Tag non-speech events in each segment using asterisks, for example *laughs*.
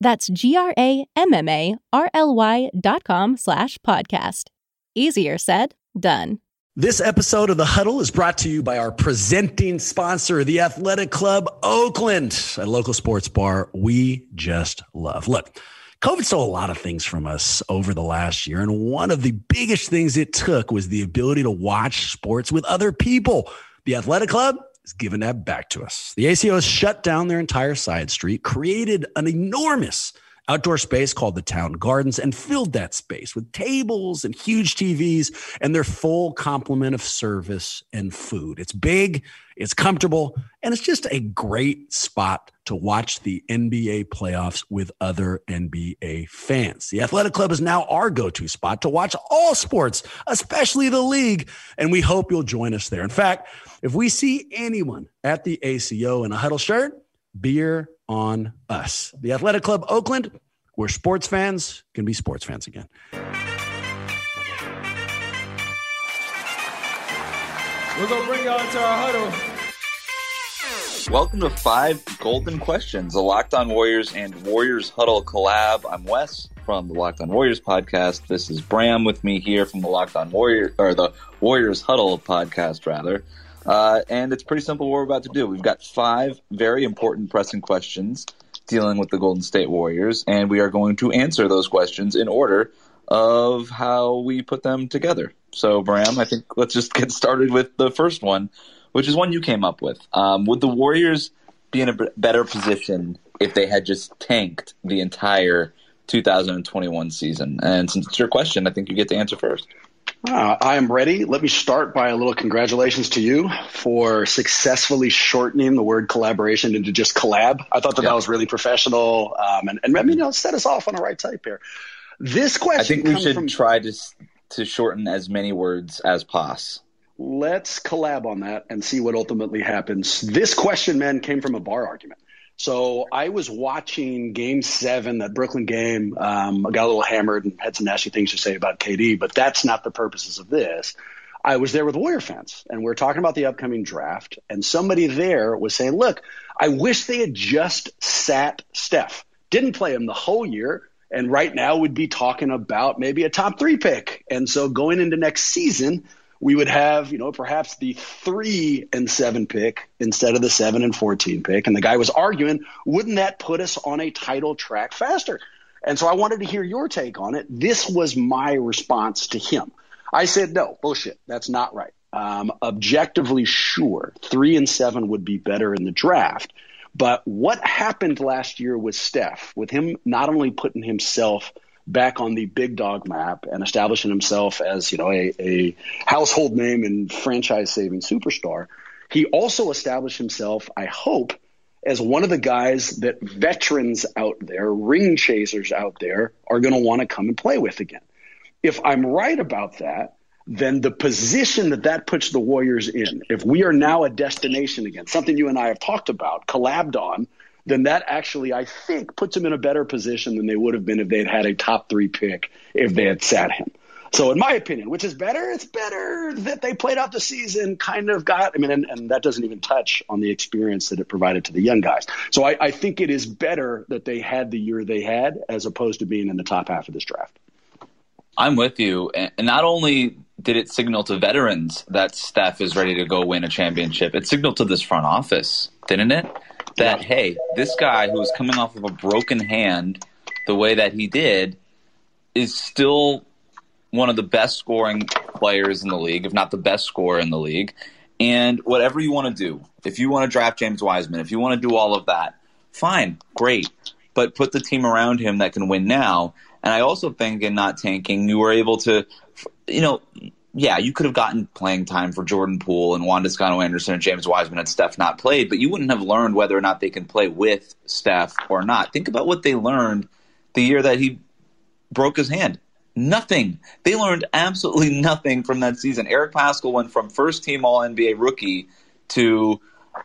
That's G-R-A-M-M-A-R-L-Y dot com slash podcast. Easier said, done. This episode of The Huddle is brought to you by our presenting sponsor, the Athletic Club Oakland, a local sports bar we just love. Look, COVID stole a lot of things from us over the last year. And one of the biggest things it took was the ability to watch sports with other people. The Athletic Club is giving that back to us. The ACO has shut down their entire side street, created an enormous outdoor space called the Town Gardens and filled that space with tables and huge TVs and their full complement of service and food. It's big, it's comfortable, and it's just a great spot to watch the NBA playoffs with other NBA fans. The Athletic Club is now our go to spot to watch all sports, especially the league, and we hope you'll join us there. In fact, if we see anyone at the ACO in a huddle shirt, beer on us. The Athletic Club Oakland, where sports fans can be sports fans again. We're going to bring y'all into our huddle. Welcome to Five Golden Questions, a Locked On Warriors and Warriors Huddle collab. I'm Wes from the Locked On Warriors podcast. This is Bram with me here from the Locked On Warrior or the Warriors Huddle podcast, rather. Uh, and it's pretty simple what we're about to do. We've got five very important pressing questions dealing with the Golden State Warriors, and we are going to answer those questions in order of how we put them together. So, Bram, I think let's just get started with the first one, which is one you came up with. Um, would the Warriors be in a better position if they had just tanked the entire 2021 season? And since it's your question, I think you get to answer first. Uh, I am ready. Let me start by a little congratulations to you for successfully shortening the word collaboration into just collab. I thought that that was really professional, um, and, and I mean, you know, set us off on the right type here. This question. I think we should from, try to to shorten as many words as possible. Let's collab on that and see what ultimately happens. This question, man, came from a bar argument. So I was watching Game Seven, that Brooklyn game. Um, I got a little hammered and had some nasty things to say about KD, but that's not the purposes of this. I was there with Warrior fans, and we are talking about the upcoming draft. And somebody there was saying, "Look, I wish they had just sat Steph. Didn't play him the whole year." And right now, we'd be talking about maybe a top three pick. And so going into next season, we would have, you know, perhaps the three and seven pick instead of the seven and 14 pick. And the guy was arguing, wouldn't that put us on a title track faster? And so I wanted to hear your take on it. This was my response to him. I said, no, bullshit. That's not right. Um, objectively, sure, three and seven would be better in the draft. But what happened last year with Steph, with him not only putting himself – back on the big dog map and establishing himself as you know a, a household name and franchise saving superstar. He also established himself, I hope, as one of the guys that veterans out there, ring chasers out there, are going to want to come and play with again. If I'm right about that, then the position that that puts the Warriors in, if we are now a destination again, something you and I have talked about, collabed on, then that actually, I think, puts them in a better position than they would have been if they had had a top three pick if they had sat him. So, in my opinion, which is better? It's better that they played out the season, kind of got, I mean, and, and that doesn't even touch on the experience that it provided to the young guys. So, I, I think it is better that they had the year they had as opposed to being in the top half of this draft. I'm with you. And not only did it signal to veterans that Steph is ready to go win a championship, it signaled to this front office, didn't it? That yeah. hey, this guy who was coming off of a broken hand the way that he did is still one of the best scoring players in the league, if not the best scorer in the league. And whatever you want to do, if you want to draft James Wiseman, if you want to do all of that, fine, great. But put the team around him that can win now. And I also think in not tanking, you were able to, you know, yeah, you could have gotten playing time for Jordan Poole and Juan Toscano Anderson and James Wiseman and Steph not played, but you wouldn't have learned whether or not they can play with Steph or not. Think about what they learned the year that he broke his hand. Nothing. They learned absolutely *laughs* nothing from that season. Eric Paschall went from first team All NBA rookie to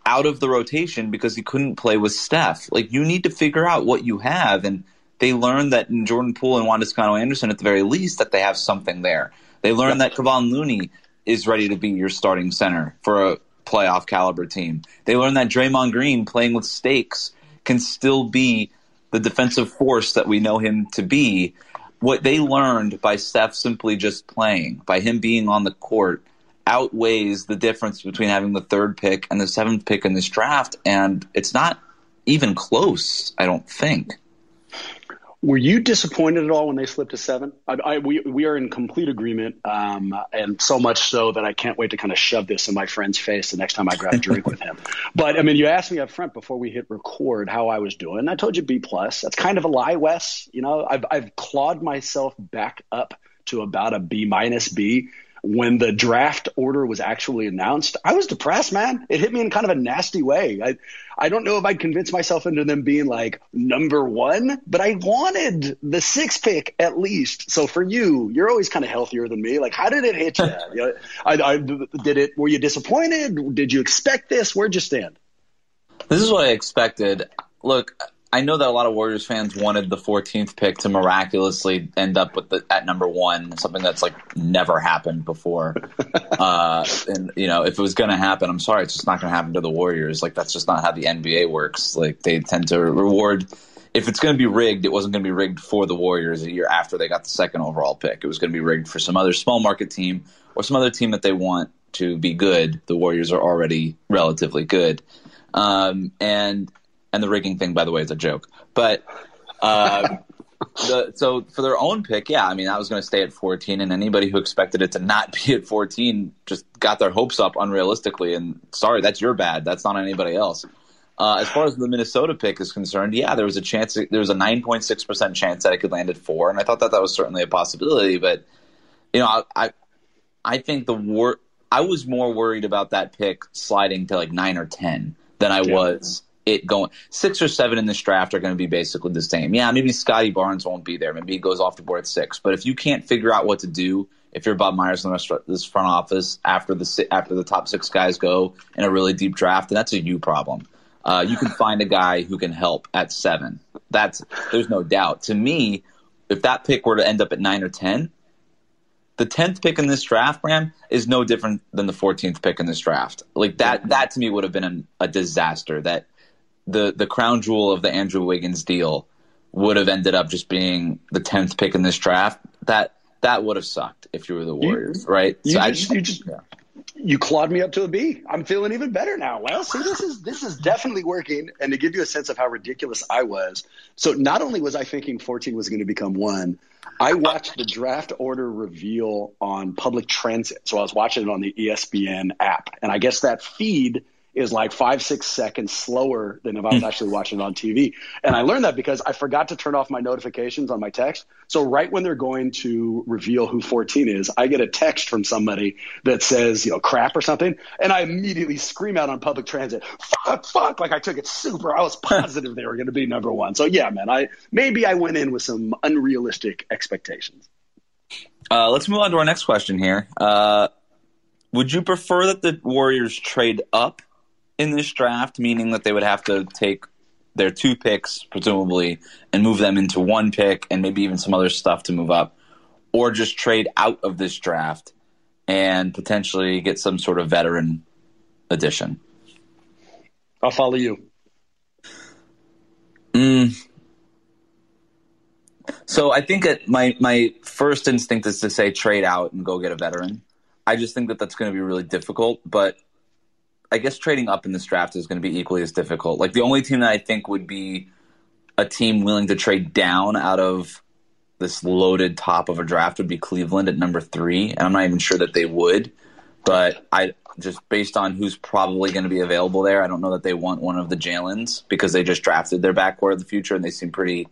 out of the rotation because he couldn't play with Steph. Like you need to figure out what you have, and they learned that in Jordan Poole and Juan Toscano Anderson, at the very least, that they have something there. They learned that Kevon Looney is ready to be your starting center for a playoff caliber team. They learned that Draymond Green playing with stakes can still be the defensive force that we know him to be. What they learned by Steph simply just playing, by him being on the court, outweighs the difference between having the third pick and the seventh pick in this draft. And it's not even close, I don't think. Were you disappointed at all when they slipped to seven? I, I, we we are in complete agreement, um, and so much so that I can't wait to kind of shove this in my friend's face the next time I grab a drink with him. *laughs* But I mean, you asked me up front before we hit record how I was doing. I told you B plus. That's kind of a lie, Wes. You know, I've I've clawed myself back up to about a B minus B when the draft order was actually announced, I was depressed, man. It hit me in kind of a nasty way. I, I don't know if I'd convince myself into them being like number one, but I wanted the six pick at least. So for you, you're always kind of healthier than me. Like, how did it hit you? *laughs* you know, I, I, did it? Were you disappointed? Did you expect this? Where'd you stand? This is what I expected. Look, I know that a lot of Warriors fans wanted the 14th pick to miraculously end up with the, at number one, something that's like never happened before. *laughs* uh, and you know, if it was going to happen, I'm sorry, it's just not going to happen to the Warriors. Like that's just not how the NBA works. Like they tend to reward. If it's going to be rigged, it wasn't going to be rigged for the Warriors a year after they got the second overall pick. It was going to be rigged for some other small market team or some other team that they want to be good. The Warriors are already relatively good. Um, and and the rigging thing, by the way, is a joke. But uh, *laughs* the, so for their own pick, yeah, I mean, I was going to stay at 14, and anybody who expected it to not be at 14 just got their hopes up unrealistically. And sorry, that's your bad. That's not anybody else. Uh, as far as the Minnesota pick is concerned, yeah, there was a chance. There was a 9.6 percent chance that it could land at four, and I thought that that was certainly a possibility. But you know, I I, I think the war. I was more worried about that pick sliding to like nine or ten than I yeah. was it going six or seven in this draft are going to be basically the same. Yeah, maybe Scottie Barnes won't be there. Maybe he goes off the board at six. But if you can't figure out what to do, if you're Bob Myers in this front office after the after the top six guys go in a really deep draft, then that's a you problem. Uh, you can find a guy who can help at seven. That's there's no doubt. To me, if that pick were to end up at nine or ten, the tenth pick in this draft, Bram, is no different than the fourteenth pick in this draft. Like that, that to me would have been a disaster. That the the crown jewel of the Andrew Wiggins deal would have ended up just being the tenth pick in this draft. That that would have sucked if you were the Warriors, you, right? You, so just, you just yeah. you clawed me up to a B. I'm feeling even better now. Well, see, this is this is definitely working. And to give you a sense of how ridiculous I was, so not only was I thinking 14 was going to become one, I watched the draft order reveal on public transit. So I was watching it on the ESPN app, and I guess that feed is like five, six seconds slower than if I was hmm. actually watching it on TV. And I learned that because I forgot to turn off my notifications on my text. So right when they're going to reveal who 14 is, I get a text from somebody that says, you know, crap or something. And I immediately scream out on public transit, fuck, fuck. Like I took it super. I was positive they were going to be number one. So yeah, man, I, maybe I went in with some unrealistic expectations. Uh, let's move on to our next question here. Uh, would you prefer that the Warriors trade up in this draft, meaning that they would have to take their two picks, presumably, and move them into one pick and maybe even some other stuff to move up, or just trade out of this draft and potentially get some sort of veteran addition. I'll follow you. Mm. So I think that my my first instinct is to say trade out and go get a veteran. I just think that that's going to be really difficult, but I guess trading up in this draft is going to be equally as difficult. Like the only team that I think would be a team willing to trade down out of this loaded top of a draft would be Cleveland at number three, and I'm not even sure that they would. But I just based on who's probably going to be available there, I don't know that they want one of the Jalen's because they just drafted their backcourt of the future and they seem pretty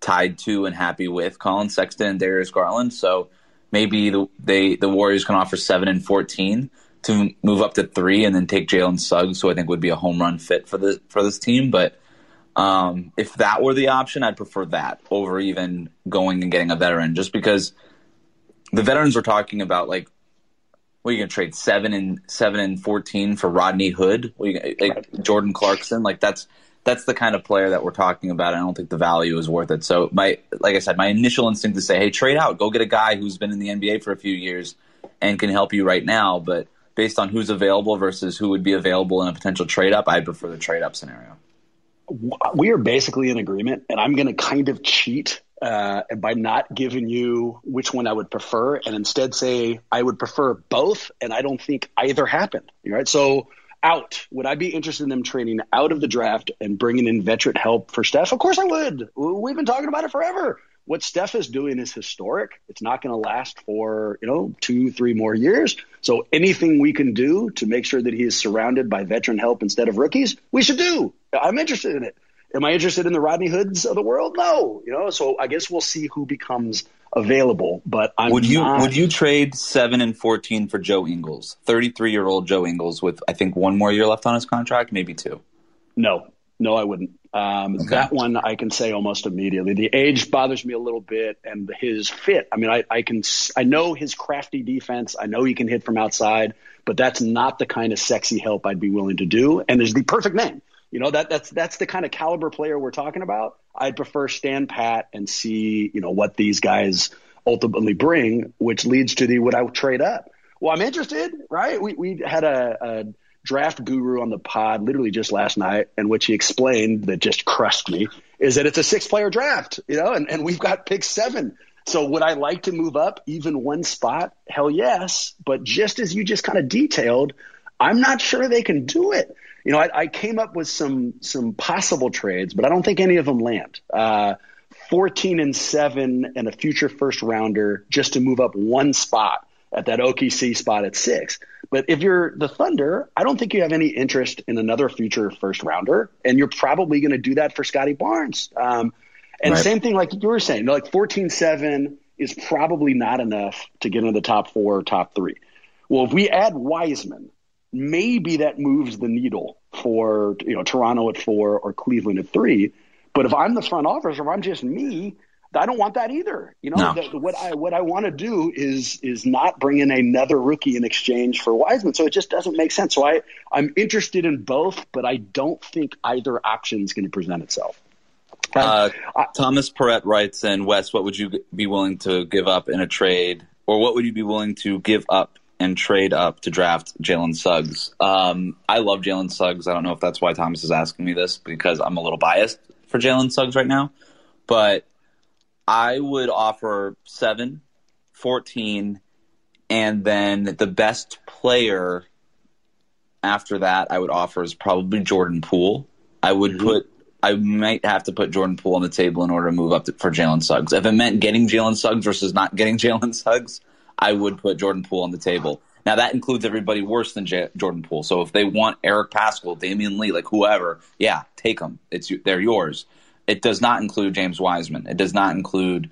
tied to and happy with Collin Sexton and Darius Garland. So maybe the, they the Warriors can offer seven and fourteen to move up to three and then take Jalen Suggs, who I think would be a home run fit for the for this team. But um, if that were the option, I'd prefer that over even going and getting a veteran, just because the veterans we're talking about, like, what are you gonna trade seven and seven and fourteen for Rodney Hood, you, like Jordan Clarkson? Like that's that's the kind of player that we're talking about. I don't think the value is worth it. So my, like I said, my initial instinct is to say, hey, trade out, go get a guy who's been in the NBA for a few years and can help you right now. But based on who's available versus who would be available in a potential trade up, I prefer the trade up scenario we are basically in agreement, and I'm going to kind of cheat uh, by not giving you which one I would prefer, and instead say I would prefer both, and I don't think either happened. Right, so out. Would I be interested in them trading out of the draft and bringing in veteran help for Steph? Of course I would. We've been talking about it forever. What Steph is doing is historic. It's not going to last for, you know, two, three more years. So anything we can do to make sure that he is surrounded by veteran help instead of rookies, we should do. I'm interested in it. Am I interested in the Rodney Hoods of the world? No. You know, so I guess we'll see who becomes available. But I'm would you not... would you trade seven and fourteen for Joe Ingles, thirty three year old Joe Ingles, with I think one more year left on his contract, maybe two? No, no, I wouldn't. Um, okay. That one I can say almost immediately. The age bothers me a little bit, and his fit. I mean, I, I can I know his crafty defense. I know he can hit from outside, but that's not the kind of sexy help I'd be willing to do. And there's the perfect name. You know that that's that's the kind of caliber player we're talking about. I'd prefer stand pat and see you know what these guys ultimately bring, which leads to the would I trade up? Well, I'm interested, right? We we had a, a draft guru on the pod literally just last night, in which he explained that just crushed me is that it's a six player draft, you know, and, and we've got pick seven. So would I like to move up even one spot? Hell yes. But just as you just kind of detailed, I'm not sure they can do it. You know, I, I came up with some some possible trades, but I don't think any of them land. Uh, 14 and seven and a future first rounder just to move up one spot at that OKC spot at six. But if you're the Thunder, I don't think you have any interest in another future first rounder, and you're probably going to do that for Scottie Barnes. Um, and right. same thing, like you were saying, like 14 7 is probably not enough to get into the top four or top three. Well, if we add Wiseman, maybe that moves the needle for you know Toronto at four or Cleveland at three. But if I'm the front office, or I'm just me, I don't want that either. You know, no. the, what I what I want to do is is not bring in another rookie in exchange for Wiseman. So it just doesn't make sense. So I I'm interested in both, but I don't think either option is going to present itself. Uh, I, Thomas Perrette writes in Wes, what would you be willing to give up in a trade, or what would you be willing to give up and trade up to draft Jalen Suggs? Um, I love Jalen Suggs. I don't know if that's why Thomas is asking me this because I'm a little biased for Jalen Suggs right now, but I would offer 7, 14, and then the best player after that I would offer is probably Jordan Poole. I would mm-hmm. put I might have to put Jordan Poole on the table in order to move up to, for Jalen Suggs. If it meant getting Jalen Suggs versus not getting *laughs* Jalen Suggs, I would put Jordan Poole on the table. Now that includes everybody worse than J- Jordan Poole. So if they want Eric Paschall, Damion Lee, like whoever, yeah, take them. It's they're yours. It does not include James Wiseman. It does not include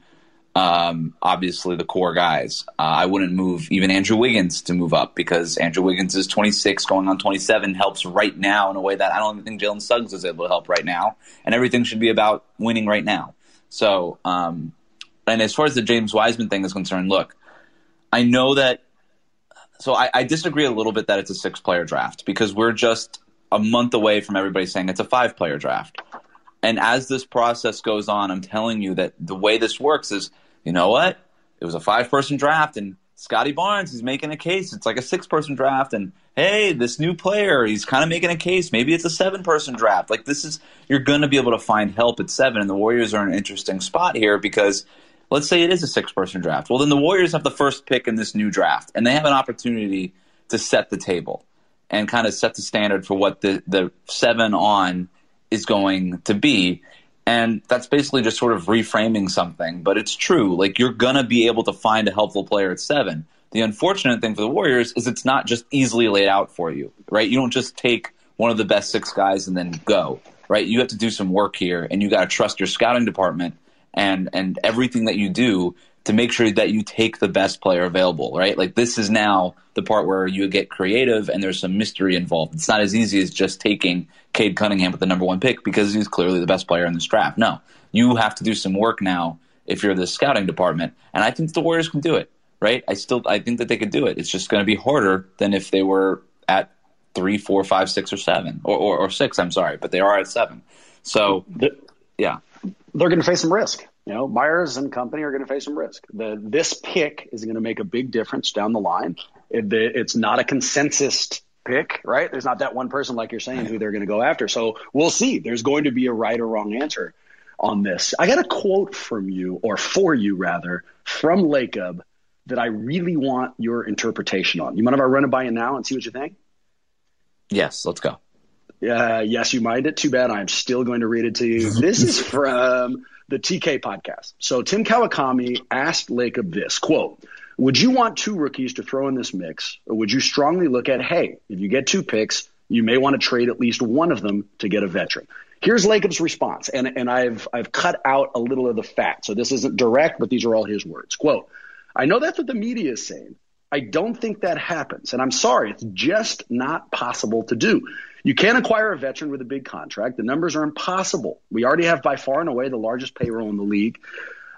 um, obviously the core guys. Uh, I wouldn't move even Andrew Wiggins to move up because Andrew Wiggins is 26 going on 27 helps right now in a way that I don't think Jalen Suggs is able to help right now. And everything should be about winning right now. So, um, and as far as the James Wiseman thing is concerned, look, I know that. So I, I disagree a little bit that it's a six player draft because we're just a month away from everybody saying it's a five player draft. And as this process goes on, I'm telling you that the way this works is, you know what? It was a five person draft and Scottie Barnes, he's making a case. It's like a six person draft. And hey, this new player, he's kind of making a case. Maybe it's a seven person draft. Like this is, you're going to be able to find help at seven. And the Warriors are in an interesting spot here because let's say it is a six person draft. Well, then the Warriors have the first pick in this new draft and they have an opportunity to set the table and kind of set the standard for what the, the seven on is going to be. And that's basically just sort of reframing something, but it's true. Like you're gonna be able to find a helpful player at seven. The unfortunate thing for the Warriors is it's not just easily laid out for you, right? You don't just take one of the best six guys and then go, right? You have to do some work here, and you got to trust your scouting department and and everything that you do to make sure that you take the best player available, right? Like this is now the part where you get creative and there's some mystery involved. It's not as easy as just taking Cade Cunningham with the number one pick because he's clearly the best player in this draft. No, you have to do some work now if you're the scouting department, and I think the Warriors can do it, right? I still I think that they could do it. It's just going to be harder than if they were at three, four, five, six, or seven, or, or, or six. I'm sorry, but they are at seven. So, yeah, they're going to face some risk you know, Myers and company are going to face some risk. The, this pick is going to make a big difference down the line. It, it's not a consensus pick, right? There's not that one person, like you're saying, who they're going to go after. So we'll see. There's going to be a right or wrong answer on this. I got a quote from you, or for you rather, from Lacob that I really want your interpretation on. You if I run it by you now and see what you think? Yes, let's go. Uh, yes, you mind it. Too bad. I'm still going to read it to you. *laughs* This is from the TK podcast. So Tim Kawakami asked Lacob this quote, would you want two rookies to throw in this mix, or would you strongly look at, hey, if you get two picks, you may want to trade at least one of them to get a veteran? Here's Lacob's response, and, and I've I've cut out a little of the fat, so this isn't direct, but these are all his words. Quote, I know that's what the media is saying. I don't think that happens. And I'm sorry, it's just not possible to do. You can't acquire a veteran with a big contract. The numbers are impossible. We already have by far and away the largest payroll in the league.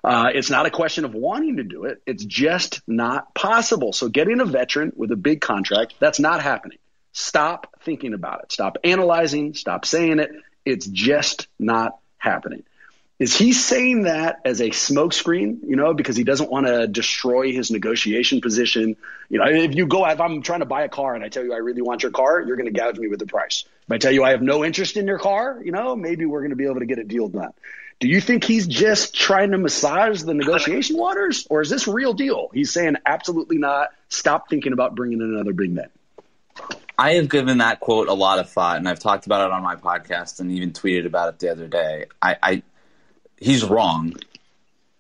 Uh, it's not a question of wanting to do it. It's just not possible. So getting a veteran with a big contract, that's not happening. Stop thinking about it. Stop analyzing. Stop saying it. It's just not happening. Is he saying that as a smokescreen, you know, because he doesn't want to destroy his negotiation position? You know, if you go, if I'm trying to buy a car and I tell you I really want your car, you're going to gouge me with the price. If I tell you I have no interest in your car, you know, maybe we're going to be able to get a deal done. Do you think he's just trying to massage the negotiation waters or is this real deal? He's saying absolutely not. Stop thinking about bringing in another big man. I have given that quote a lot of thought and I've talked about it on my podcast and even tweeted about it the other day. I, I he's wrong.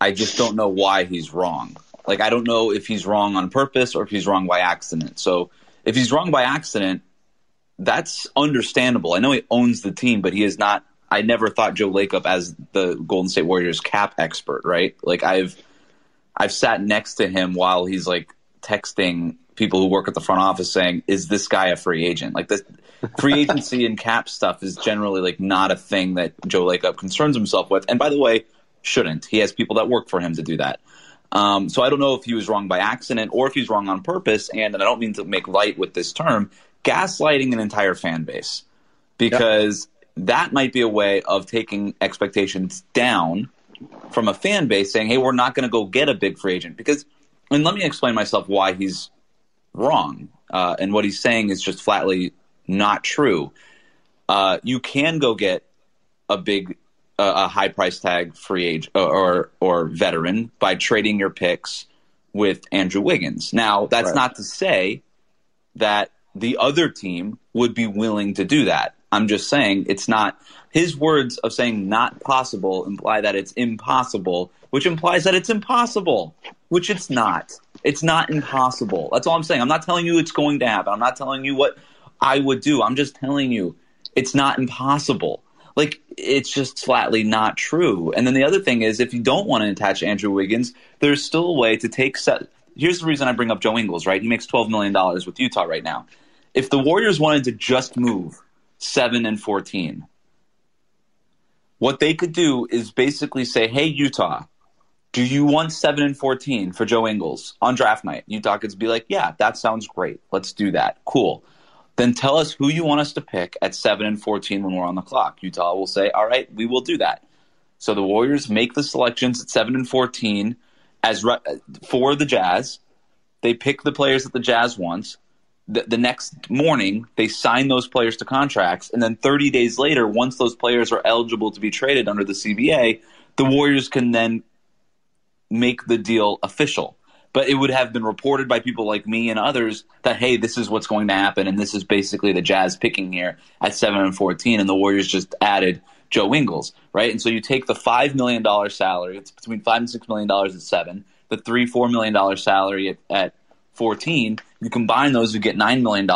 I just don't know why he's wrong. Like I don't know if he's wrong on purpose or if he's wrong by accident. So if he's wrong by accident, that's understandable. I know he owns the team, but he is not. I never thought Joe Lacob as the Golden State Warriors cap expert, right? Like I've I've sat next to him while he's like texting people who work at the front office saying, "Is this guy a free agent?" Like this free agency and cap stuff is generally like not a thing that Joe Lacob concerns himself with. And by the way, shouldn't. He has people that work for him to do that. Um, so I don't know if he was wrong by accident or if he's wrong on purpose. And, and I don't mean to make light with this term, gaslighting an entire fan base because yep. that might be a way of taking expectations down from a fan base saying, hey, we're not going to go get a big free agent. Because, and let me explain myself why he's wrong. Uh, and what he's saying is just flatly not true. Uh, you can go get a big, uh, a high price tag free age or or veteran by trading your picks with Andrew Wiggins. Now, that's right. not to say that the other team would be willing to do that. I'm just saying it's not his words of saying not possible imply that it's impossible, which implies that it's impossible, which it's not. It's not impossible. That's all I'm saying. I'm not telling you it's going to happen. I'm not telling you what I would do. I'm just telling you, it's not impossible. Like it's just flatly not true. And then the other thing is, if you don't want to attach Andrew Wiggins, there's still a way to take set. Here's the reason I bring up Joe Ingles. Right, he makes twelve million dollars with Utah right now. If the Warriors wanted to just move seven and fourteen, what they could do is basically say, "Hey, Utah." Do you want seven and fourteen for Joe Ingles on draft night? Utah could be like, "Yeah, that sounds great. Let's do that. Cool." Then tell us who you want us to pick at 7 and 14 when we're on the clock. Utah will say, all right, we will do that. So the Warriors make the selections at 7 and 14 as re- for the Jazz. They pick the players that the Jazz wants. The, the next morning, they sign those players to contracts. And then 30 days later, once those players are eligible to be traded under the CBA, the Warriors can then make the deal official but it would have been reported by people like me and others that hey, this is what's going to happen, and this is basically the Jazz picking here at seven and fourteen, and the Warriors just added Joe Ingles, right? And so you take the $5 million salary, it's between 5 and $6 million at seven, the three, $4 million salary at, at 14, you combine those, you get $9 million,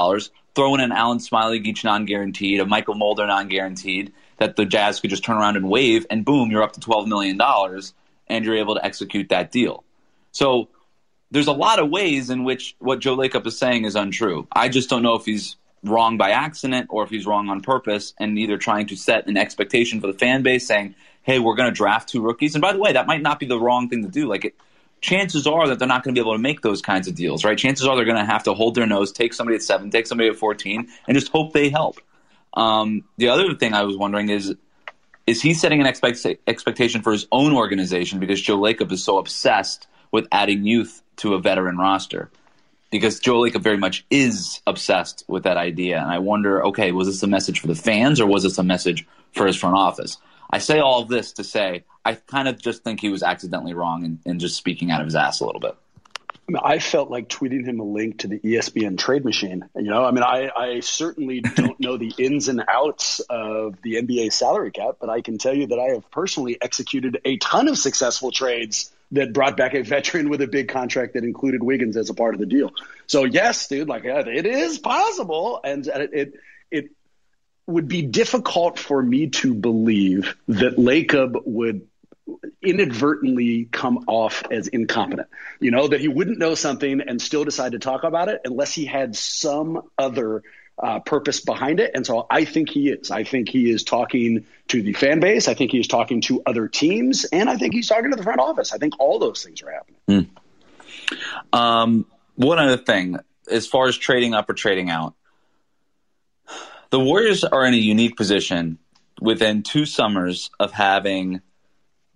throw in an Alen Smiley Smailagic non guaranteed, a Mychal Mulder non guaranteed, that the Jazz could just turn around and waive, and boom, you're up to $12 million, and you're able to execute that deal. So there's a lot of ways in which what Joe Lacob is saying is untrue. I just don't know if he's wrong by accident or if he's wrong on purpose and either trying to set an expectation for the fan base saying, hey, we're going to draft two rookies. And by the way, that might not be the wrong thing to do. Like, it, chances are that they're not going to be able to make those kinds of deals, right? Chances are they're going to have to hold their nose, take somebody at seven, take somebody at 14, and just hope they help. Um, the other thing I was wondering is, is he setting an expect- expectation for his own organization because Joe Lacob is so obsessed with adding youth to a veteran roster? because Joe Lacob very much is obsessed with that idea. And I wonder, okay, was this a message for the fans or was this a message for his front office? I say all this to say I kind of just think he was accidentally wrong and, just speaking out of his ass a little bit. I, mean, I felt like tweeting him a link to the ESPN trade machine. You know, I mean, I, I certainly don't know the ins and outs of the NBA salary cap, but I can tell you that I have personally executed a ton of successful trades that brought back a veteran with a big contract that included Wiggins as a part of the deal. So yes, dude, like it is possible, and it it would be difficult for me to believe that Lacob would inadvertently come off as incompetent. You know, that he wouldn't know something and still decide to talk about it unless he had some other uh, purpose behind it. And so I think he is. I think he is talking to the fan base. I think he is talking to other teams. And I think he's talking to the front office. I think all those things are happening. Mm. Um, one other thing, as far as trading up or trading out, the Warriors are in a unique position within two summers of having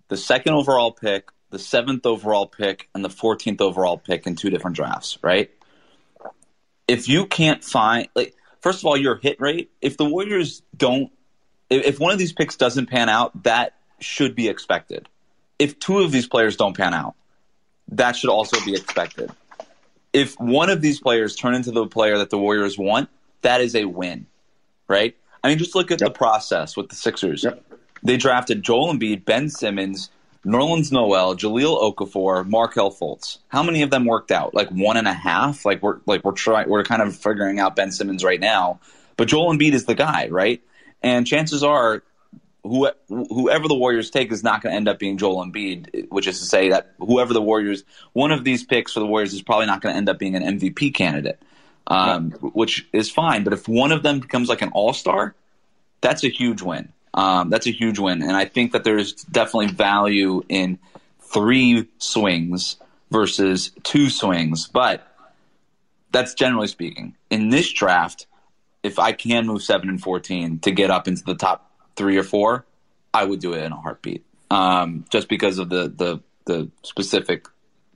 the second overall pick, the seventh overall pick, and the 14th overall pick in two different drafts, right? If you can't find, like, first of all, your hit rate, if the Warriors don't, if one of these picks doesn't pan out, that should be expected. If two of these players don't pan out, that should also be expected. If one of these players turn into the player that the Warriors want, that is a win, right? I mean, just look at yep. the process with the Sixers. Yep. They drafted Joel Embiid, Ben Simmons, Nerlens Noel, Jahlil Okafor, Markelle Fultz. How many of them worked out? Like one and a half. Like we're like we're trying we're kind of figuring out Ben Simmons right now. But Joel Embiid is the guy, right? And chances are, who, whoever the Warriors take is not going to end up being Joel Embiid, which is to say that whoever the Warriors, one of these picks for the Warriors is probably not going to end up being an MVP candidate, um, yeah. which is fine. But if one of them becomes like an All Star, that's a huge win. Um, that's a huge win, and I think that there's definitely value in three swings versus two swings. But that's generally speaking. In this draft, if I can move seven and fourteen to get up into the top three or four, I would do it in a heartbeat. Um, just because of the the the specific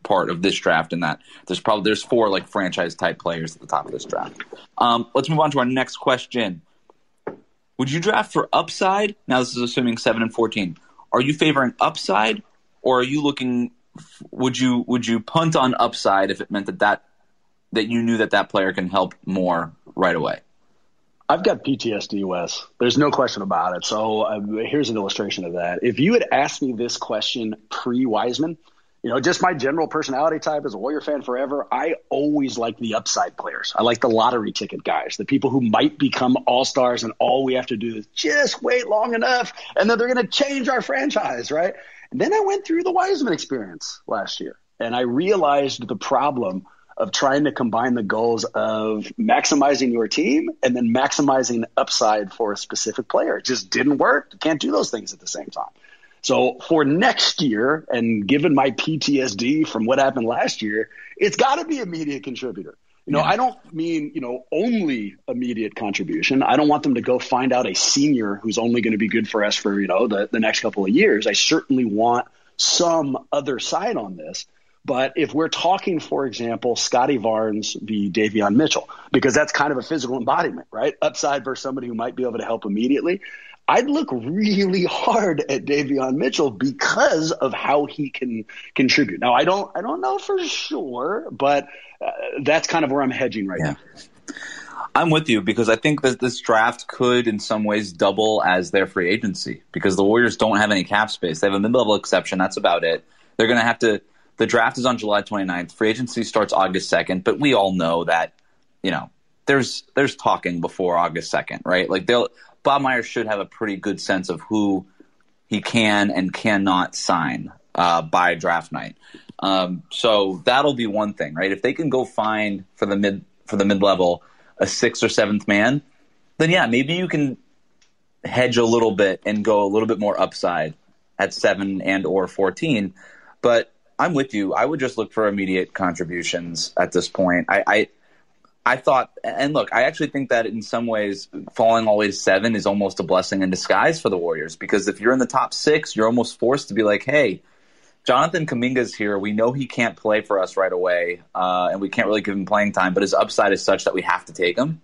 part of this draft and that there's probably there's four like franchise type players at the top of this draft. Um, let's move on to our next question. Would you draft for upside? Now this is assuming seven and fourteen. Are you favoring upside, or are you looking? Would you would you punt on upside if it meant that that that you knew that that player can help more right away? I've got PTSD, Wes. There's no question about it. So uh, here's an illustration of that. If you had asked me this question pre Wiseman, you know, just my general personality type as a Warrior fan forever, I always like the upside players. I like the lottery ticket guys, the people who might become all stars, and all we have to do is just wait long enough, and then they're going to change our franchise, right? And then I went through the Wiseman experience last year, and I realized the problem of trying to combine the goals of maximizing your team and then maximizing upside for a specific player. It just didn't work. You can't do those things at the same time. So for next year, and given my PTSD from what happened last year, it's got to be immediate contributor. You know, yeah. I don't mean, you know, only immediate contribution. I don't want them to go find out a senior who's only going to be good for us for, you know, the, the next couple of years. I certainly want some other side on this. But if we're talking, for example, Scottie Barnes v. Davion Mitchell, because that's kind of a physical embodiment, right? Upside versus somebody who might be able to help immediately. I'd look really hard at Davion Mitchell because of how he can contribute. Now, I don't, I don't know for sure, but uh, that's kind of where I'm hedging right yeah. now. I'm with you because I think that this draft could, in some ways, double as their free agency because the Warriors don't have any cap space. They have a mid level exception. That's about it. They're going to have to. The draft is on July 29th. Free agency starts August 2nd, but we all know that, you know, there's there's talking before August 2nd, right? Like they'll Bob Myers should have a pretty good sense of who he can and cannot sign uh, by draft night. Um, so that'll be one thing, right? If they can go find for the mid for the mid level a sixth or seventh man, then yeah, maybe you can hedge a little bit and go a little bit more upside at seven and or fourteen. But I'm with you. I would just look for immediate contributions at this point. I, I I thought, and look, I actually think that in some ways, falling to seven is almost a blessing in disguise for the Warriors because if you're in the top six, you're almost forced to be like, hey, Jonathan Kuminga's here. We know he can't play for us right away, uh, and we can't really give him playing time, but his upside is such that we have to take him.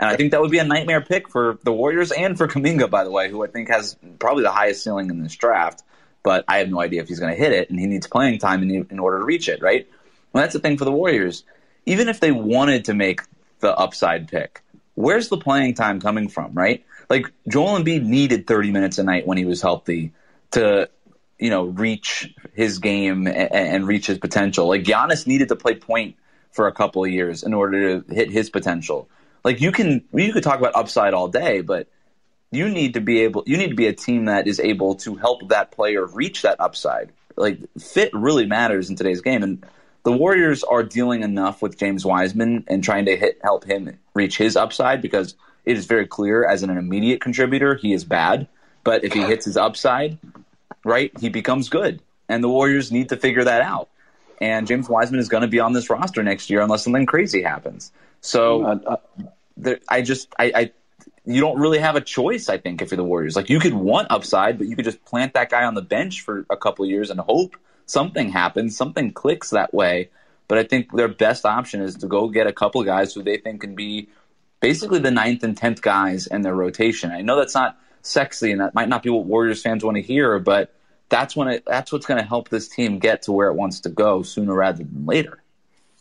And I think that would be a nightmare pick for the Warriors and for Kuminga, by the way, who I think has probably the highest ceiling in this draft. But I have no idea if he's going to hit it, and he needs playing time in, in order to reach it, right? Well, that's the thing for the Warriors. Even if they wanted to make the upside pick, where's the playing time coming from, right? Like Joel Embiid needed 30 minutes a night when he was healthy to you know, reach his game and, and, reach his potential. Like Giannis needed to play point for a couple of years in order to hit his potential. Like you can, you could talk about upside all day, but you need to be able, you need to be a team that is able to help that player reach that upside. Like fit really matters in today's game, and the Warriors are dealing enough with James Wiseman and trying to hit help him reach his upside because it is very clear as an immediate contributor he is bad. But if he hits his upside, right, he becomes good. And the Warriors need to figure that out. And James Wiseman is going to be on this roster next year unless something crazy happens. So uh, uh, there, I just, I, I, you don't really have a choice, I think, if you're the Warriors. Like you could want upside, but you could just plant that guy on the bench for a couple years and hope something happens, something clicks that way. But I think their best option is to go get a couple guys who they think can be basically the ninth and tenth guys in their rotation. I know that's not sexy, and that might not be what Warriors fans want to hear, but that's when it that's what's going to help this team get to where it wants to go sooner rather than later.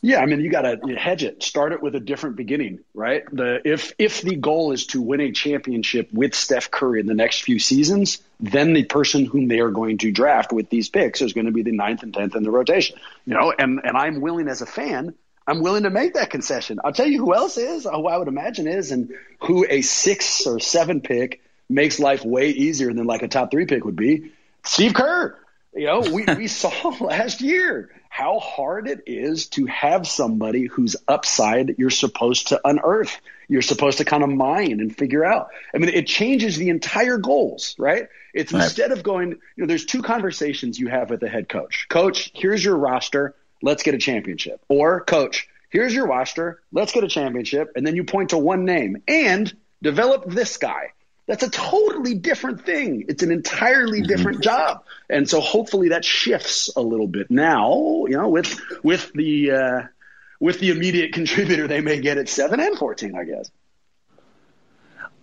Yeah, I mean, you got to hedge it. Start it with a different beginning, right? The if if the goal is to win a championship with Steph Curry in the next few seasons, then the person whom they are going to draft with these picks is going to be the ninth and tenth in the rotation. You know, and and I'm willing as a fan, I'm willing to make that concession. I'll tell you who else is, who I would imagine is, and who a six or seven pick makes life way easier than like a top three pick would be. Steve Kerr. You know, we, we *laughs* saw last year how hard it is to have somebody whose upside you're supposed to unearth. You're supposed to kind of mine and figure out. I mean, it changes the entire goals, right? It's right. instead of going, you know, there's two conversations you have with the head coach. Coach, here's your roster. Let's get a championship. Or coach, here's your roster. Let's get a championship. And then you point to one name and develop this guy. That's a totally different thing. It's an entirely mm-hmm. different job. And so hopefully that shifts a little bit now, you know, with, with the, uh, with the immediate *laughs* contributor they may get at seven and 14, I guess.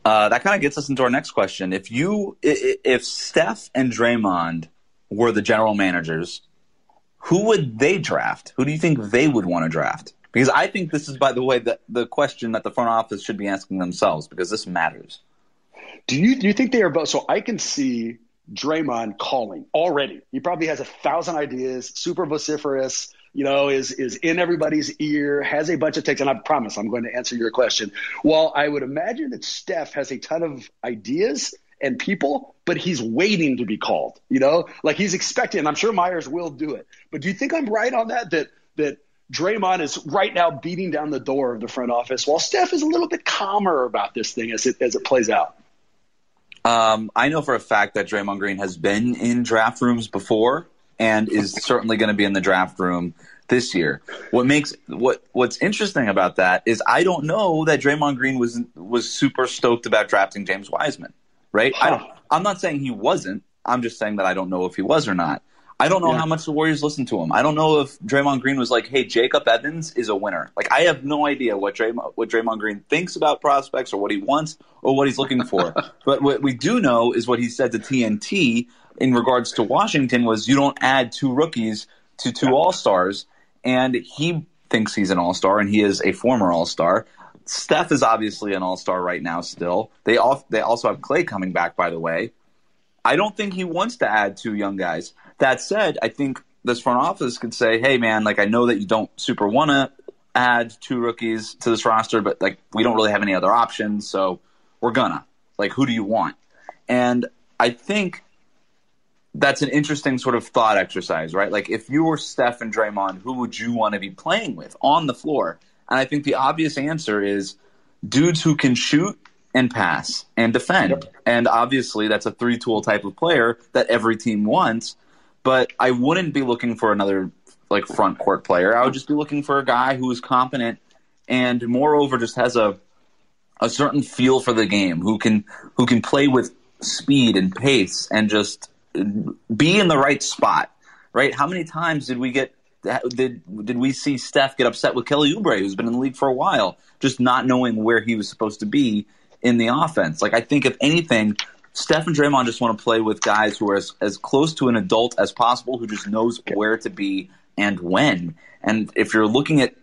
Uh, that kind of gets us into our next question. If you, if Steph and Draymond were the general managers, who would they draft? Who do you think they would want to draft? Because I think this is, by the way, the, the question that the front office should be asking themselves because this matters. Do you do you think they are both? So I can see Draymond calling already. He probably has a thousand ideas, super vociferous. You know, is is in everybody's ear, has a bunch of takes, and I promise I'm going to answer your question. Well, I would imagine that Steph has a ton of ideas and people, but he's waiting to be called. You know, like he's expecting. And I'm sure Myers will do it. But do you think I'm right on that? That that Draymond is right now beating down the door of the front office, while Steph is a little bit calmer about this thing as it as it plays out. Um, I know for a fact that Draymond Green has been in draft rooms before and is *laughs* certainly going to be in the draft room this year. What makes what what's interesting about that is I don't know that Draymond Green was was super stoked about drafting James Wiseman, right? I am not saying he wasn't. I'm just saying that I don't know if he was or not. I don't know yeah. how much the Warriors listen to him. I don't know if Draymond Green was like, "Hey, Jacob Evans is a winner." Like, I have no idea what Draymond what Draymond Green thinks about prospects or what he wants or what he's looking for. *laughs* but what we do know is what he said to TNT in regards to Washington was, "You don't add two rookies to two All Stars," and he thinks he's an All Star and he is a former All Star. Steph is obviously an all star right now. Still, they all they also have Klay coming back. By the way, I don't think he wants to add two young guys. That said, I think this front office could say, "Hey, man, like I know that you don't super want to add two rookies to this roster, but like we don't really have any other options, so we're gonna. Like, who do you want?" And I think that's an interesting sort of thought exercise, right? Like, if you were Steph and Draymond, who would you want to be playing with on the floor? And I think the obvious answer is dudes who can shoot and pass and defend. Yep. And obviously, that's a three tool type of player that every team wants. But I wouldn't be looking for another like front court player. I would just be looking for a guy who is competent and moreover just has a a certain feel for the game, who can who can play with speed and pace and just be in the right spot. Right? How many times did we get did did we see Steph get upset with Kelly Oubre, who's been in the league for a while, just not knowing where he was supposed to be in the offense? Like I think if anything, Steph and Draymond just want to play with guys who are as, as close to an adult as possible, who just knows where to be and when. And if you're looking at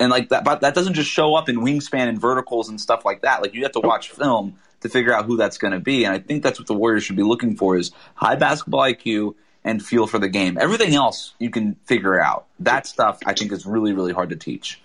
and like that, but that doesn't just show up in wingspan and verticals and stuff like that. Like you have to watch film to figure out who that's going to be. And I think that's what the Warriors should be looking for is high basketball IQ and feel for the game. Everything else you can figure out. That stuff I think is really, really hard to teach.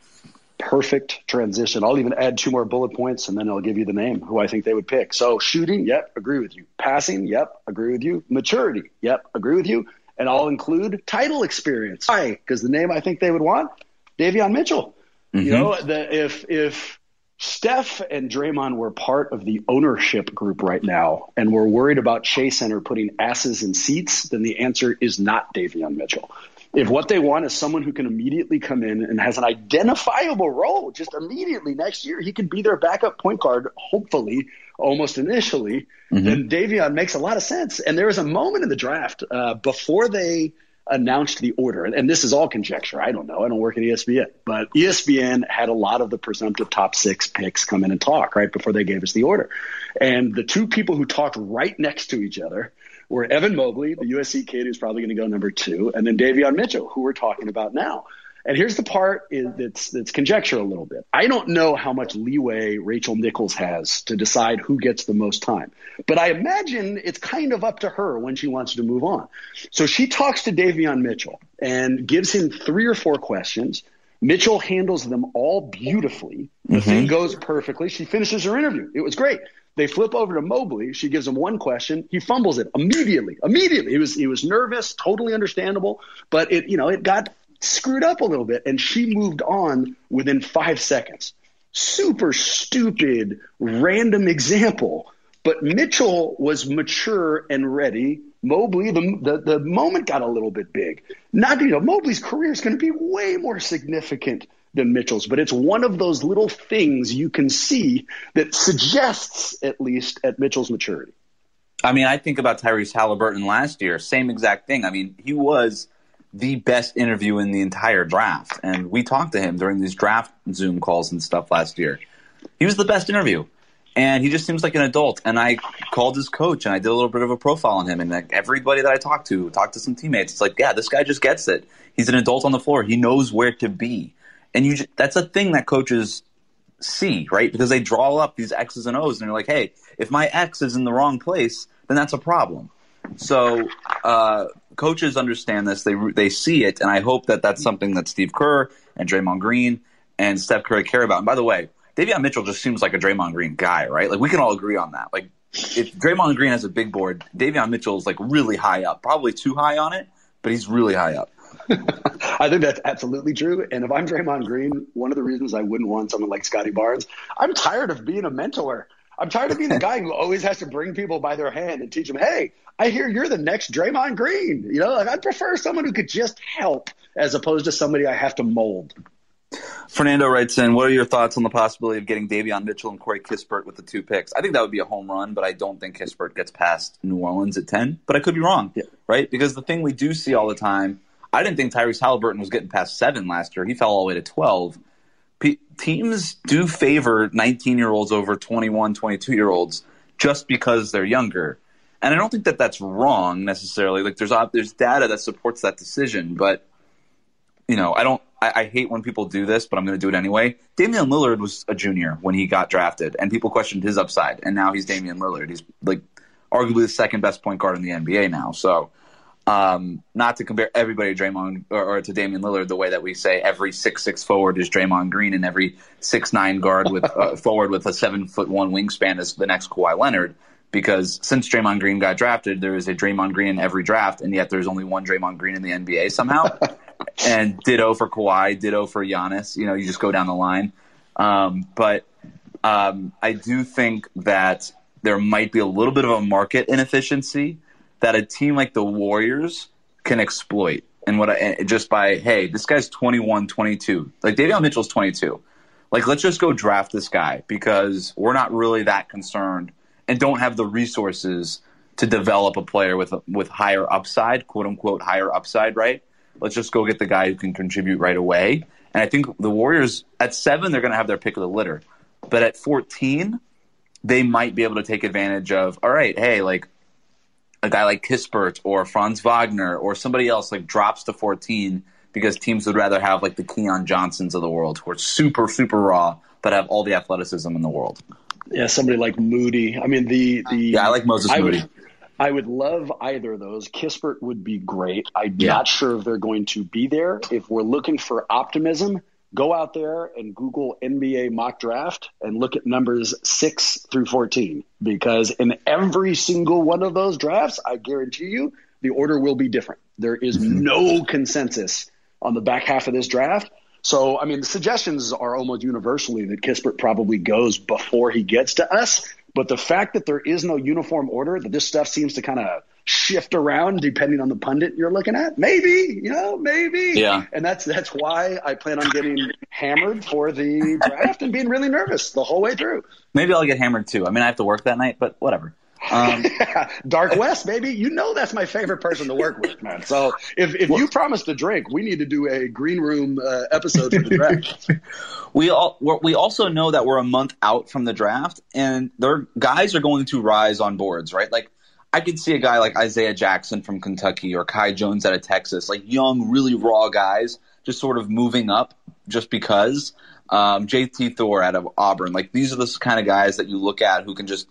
Perfect transition. I'll even add two more bullet points and then I'll give you the name who I think they would pick. So shooting, yep, agree with you. Passing, yep, agree with you. Maturity, yep, agree with you. And I'll include title experience. Why? Because the name I think they would want, Davion Mitchell. Mm-hmm. You know, the, if if Steph and Draymond were part of the ownership group right now and we're worried about Chase Center putting asses in seats, then the answer is not Davion Mitchell. If what they want is someone who can immediately come in and has an identifiable role, just immediately next year, he could be their backup point guard, hopefully, almost initially, mm-hmm. then Davion makes a lot of sense. And there was a moment in the draft uh, before they – announced the order, and this is all conjecture. I don't know. I don't work at ESPN, but ESPN had a lot of the presumptive top six picks come in and talk right before they gave us the order. And the two people who talked right next to each other were Evan Mobley, the USC kid who's probably going to go number two, and then Davion Mitchell, who we're talking about now. And here's the part that's that's conjecture a little bit. I don't know how much leeway Rachel Nichols has to decide who gets the most time, but I imagine it's kind of up to her when she wants to move on. So she talks to Davion Mitchell and gives him three or four questions. Mitchell handles them all beautifully. The mm-hmm. thing goes perfectly. She finishes her interview. It was great. They flip over to Mobley. She gives him one question. He fumbles it immediately. Immediately. He was he was nervous, totally understandable, but it you know, it got screwed up a little bit and she moved on within five seconds. Super stupid, random example. But Mitchell was mature and ready. Mobley, the, the, the moment got a little bit big. Not, you know, Mobley's career is going to be way more significant than Mitchell's, but it's one of those little things you can see that suggests, at least, at Mitchell's maturity. I mean, I think about Tyrese Halliburton last year, same exact thing. I mean, he was – the best interview in the entire draft. And we talked to him during these draft Zoom calls and stuff last year. He was the best interview. And he just seems like an adult. And I called his coach and I did a little bit of a profile on him. And like everybody that I talked to, talked to some teammates, it's like, yeah, this guy just gets it. He's an adult on the floor. He knows where to be. And you just, that's a thing that coaches see, right? Because they draw up these X's and O's and they're like, hey, if my X is in the wrong place, then that's a problem. So uh, coaches understand this; they they see it, and I hope that that's something that Steve Kerr and Draymond Green and Steph Curry care about. And by the way, Davion Mitchell just seems like a Draymond Green guy, right? Like we can all agree on that. Like if Draymond Green has a big board, Davion Mitchell is like really high up, probably too high on it, but he's really high up. *laughs* I think that's absolutely true. And if I'm Draymond Green, one of the reasons I wouldn't want someone like Scottie Barnes, I'm tired of being a mentor. I'm tired of being the *laughs* guy who always has to bring people by their hand and teach them, hey, I hear you're the next Draymond Green. You know, like I'd prefer someone who could just help as opposed to somebody I have to mold. Fernando writes in, what are your thoughts on the possibility of getting Davion Mitchell and Corey Kispert with the two picks? I think that would be a home run, but I don't think Kispert gets past New Orleans at 10. But I could be wrong, yeah. right? Because the thing we do see all the time, I didn't think Tyrese Halliburton was getting past seven last year. He fell all the way to 12. P- teams do favor 19 year olds over 21, 22 year olds just because they're younger. And I don't think that that's wrong necessarily. Like there's there's data that supports that decision, but you know, I don't I, I hate when people do this, but I'm going to do it anyway. Damian Lillard was a junior when he got drafted, and people questioned his upside, and now he's Damian Lillard. He's like arguably the second best point guard in the NBA now. So, um, not to compare everybody to Draymond or, or, to Damian Lillard the way that we say every six six forward is Draymond Green and every six nine guard with uh, forward with a seven foot one wingspan is the next Kawhi Leonard. Because since Draymond Green got drafted, there is a Draymond Green in every draft, and yet there's only one Draymond Green in the NBA somehow. *laughs* and ditto for Kawhi, ditto for Giannis. You know, you just go down the line. Um, but um, I do think that there might be a little bit of a market inefficiency that a team like the Warriors can exploit. And what I, just by, hey, this guy's 21, 22. Like Davion Mitchell's 22. Like, let's just go draft this guy because we're not really that concerned and don't have the resources to develop a player with with higher upside, quote unquote higher upside, right? Let's just go get the guy who can contribute right away. And I think the Warriors at seven, they're going to have their pick of the litter. But at 14, they might be able to take advantage of, all right, hey, like a guy like Kispert or Franz Wagner or somebody else like drops to 14 because teams would rather have like the Keon Johnsons of the world who are super, super raw but have all the athleticism in the world. Yeah, somebody like Moody. I mean, the the yeah, I like Moses I Moody. Would, I would love either of those. Kispert would be great. I'm yeah. not sure if they're going to be there. If we're looking for optimism, go out there and Google NBA mock draft and look at numbers six through 14. Because in every single one of those drafts, I guarantee you the order will be different. There is *laughs* no consensus on the back half of this draft. So, I mean, the suggestions are almost universally that Kispert probably goes before he gets to us. But the fact that there is no uniform order, that this stuff seems to kind of shift around depending on the pundit you're looking at, maybe, you know, maybe. Yeah. And that's that's why I plan on getting hammered for the draft and being really nervous the whole way through. Maybe I'll get hammered too. I mean, I have to work that night, but whatever. Um, *laughs* Dark West, baby. You know that's my favorite person to work with, man. So if, if you promise to drink, we need to do a green room uh, episode for the draft. *laughs* we all we also know that we're a month out from the draft, and their guys are going to rise on boards, right? Like I could see a guy like Isaiah Jackson from Kentucky or Kai Jones out of Texas, like young, really raw guys, just sort of moving up just because. Um, JT Thor out of Auburn, like these are the kind of guys that you look at who can just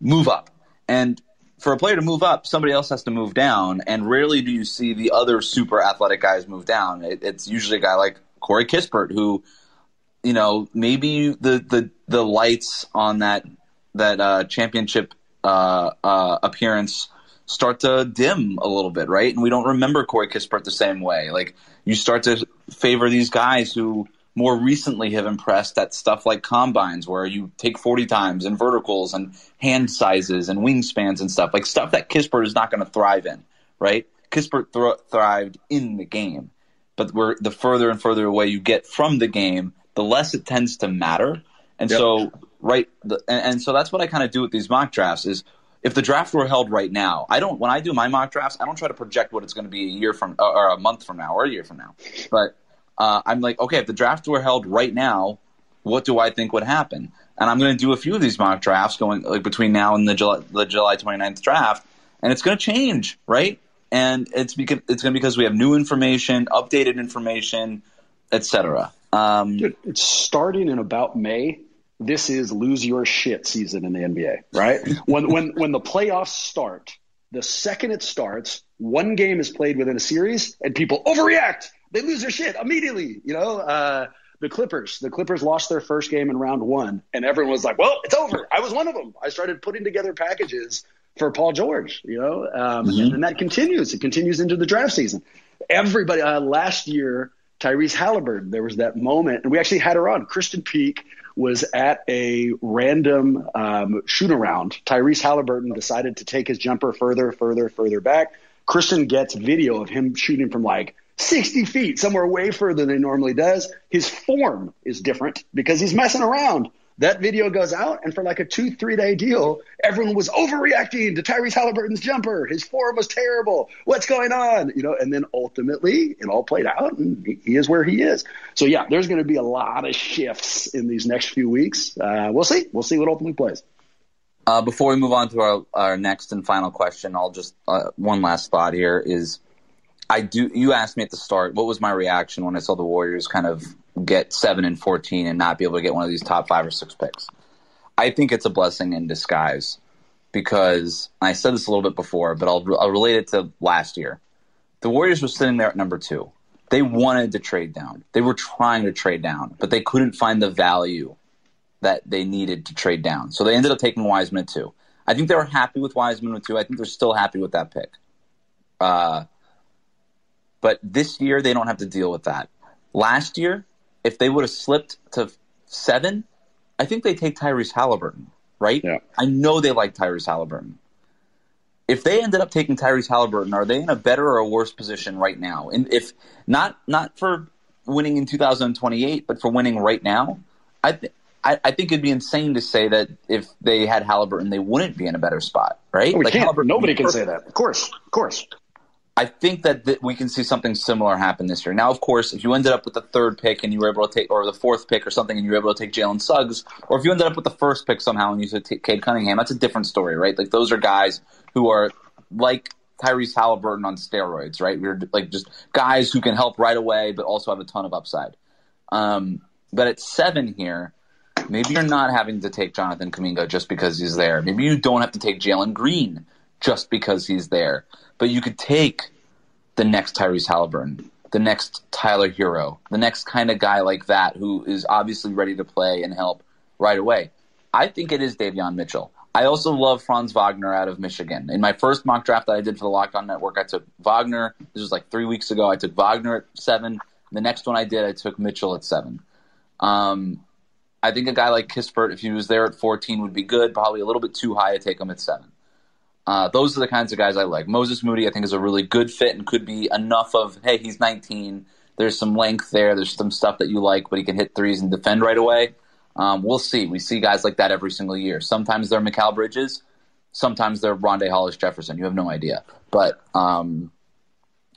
move up and for a player to move up, somebody else has to move down. And rarely do you see the other super athletic guys move down. It, it's usually a guy like Corey Kispert, who, you know, maybe the the the lights on that that uh, championship uh, uh, appearance start to dim a little bit, right? And we don't remember Corey Kispert the same way. Like you start to favor these guys who more recently have impressed at stuff like combines where you take 40 times and verticals and hand sizes and wingspans and stuff like stuff that Kispert is not going to thrive in, right? Kispert th- thrived in the game, but we're the further and further away you get from the game, the less it tends to matter. And yep. so, right, the, and, and so that's what I kind of do with these mock drafts is if the draft were held right now, I don't. When I do my mock drafts, I don't try to project what it's going to be a year from or a month from now or a year from now. But uh, I'm like, okay, if the draft were held right now, what do I think would happen? And I'm going to do a few of these mock drafts going like between now and the July, the July 29th draft, and it's going to change, right? And it's because it's going to because we have new information, updated information, etc. Um, it's starting in about May. This is lose your shit season in the NBA, right? *laughs* when when when the playoffs start, the second it starts, one game is played within a series, and people overreact they lose their shit immediately. You know, uh, the Clippers, the Clippers lost their first game in round one, and everyone was like, "Well, it's over." I was one of them. I started putting together packages for Paul George. You know, um, mm-hmm. and that continues. It continues into the draft season. Everybody uh, last year, Tyrese Halliburton, there was that moment, and we actually had her on. Kristen Peak was at a random um, shoot around. Tyrese Halliburton decided to take his jumper further, further, further back. Kristen gets video of him shooting from like 60 feet, somewhere way further than he normally does. His form is different because he's messing around. That video goes out, and for like a two, three day deal, everyone was overreacting to Tyrese Halliburton's jumper. His form was terrible. What's going on? You know, and then ultimately it all played out, and he is where he is. So yeah, there's going to be a lot of shifts in these next few weeks. Uh, we'll see. We'll see what ultimately plays. Uh, before we move on to our, our next and final question, I'll just uh, one last thought here is I do. You asked me at the start, what was my reaction when I saw the Warriors kind of get seven and fourteen and not be able to get one of these top five or six picks? I think it's a blessing in disguise because I said this a little bit before, but I'll, I'll relate it to last year. The Warriors were sitting there at number two. They wanted to trade down. They were trying to trade down, but they couldn't find the value that they needed to trade down. So they ended up taking Wiseman at two. I think they were happy with Wiseman at two. I think they're still happy with that pick. Uh, but this year they don't have to deal with that. Last year, if they would have slipped to seven, I think they take Tyrese Halliburton, right? Yeah. I know they like Tyrese Halliburton. If they ended up taking Tyrese Halliburton, are they in a better or a worse position right now? And if not, not for winning in 2028, but for winning right now, I, th- I, I think it'd be insane to say that if they had Halliburton, they wouldn't be in a better spot, right? We Like can't. Halliburton- Nobody can say that. Of course, of course. I think that th- we can see something similar happen this year. Now, of course, if you ended up with the third pick and you were able to take, or the fourth pick or something, and you were able to take Jalen Suggs, or if you ended up with the first pick somehow and you said take Cade Cunningham, that's a different story, right? Like those are guys who are like Tyrese Halliburton on steroids, right? We're like just guys who can help right away, but also have a ton of upside. Um, but at seven here, maybe you're not having to take Jonathan Kuminga just because he's there. Maybe you don't have to take Jalen Green just because he's there. But you could take the next Tyrese Halliburton, the next Tyler Herro, the next kind of guy like that who is obviously ready to play and help right away. I think it is Davion Mitchell. I also love Franz Wagner out of Michigan. In my first mock draft that I did for the Locked On Network, I took Wagner. This was like three weeks ago. I took Wagner at seven. The next one I did, I took Mitchell at seven. Um, I think a guy like Kispert, if he was there at 14, would be good. Probably a little bit too high to take him at seven. Uh, those are the kinds of guys I like. Moses Moody, I think, is a really good fit and could be enough of, hey, he's 19. There's some length there. There's some stuff that you like, but he can hit threes and defend right away. Um, we'll see. We see guys like that every single year. Sometimes they're Mikal Bridges. Sometimes they're Rondae Hollis Jefferson. You have no idea. But um,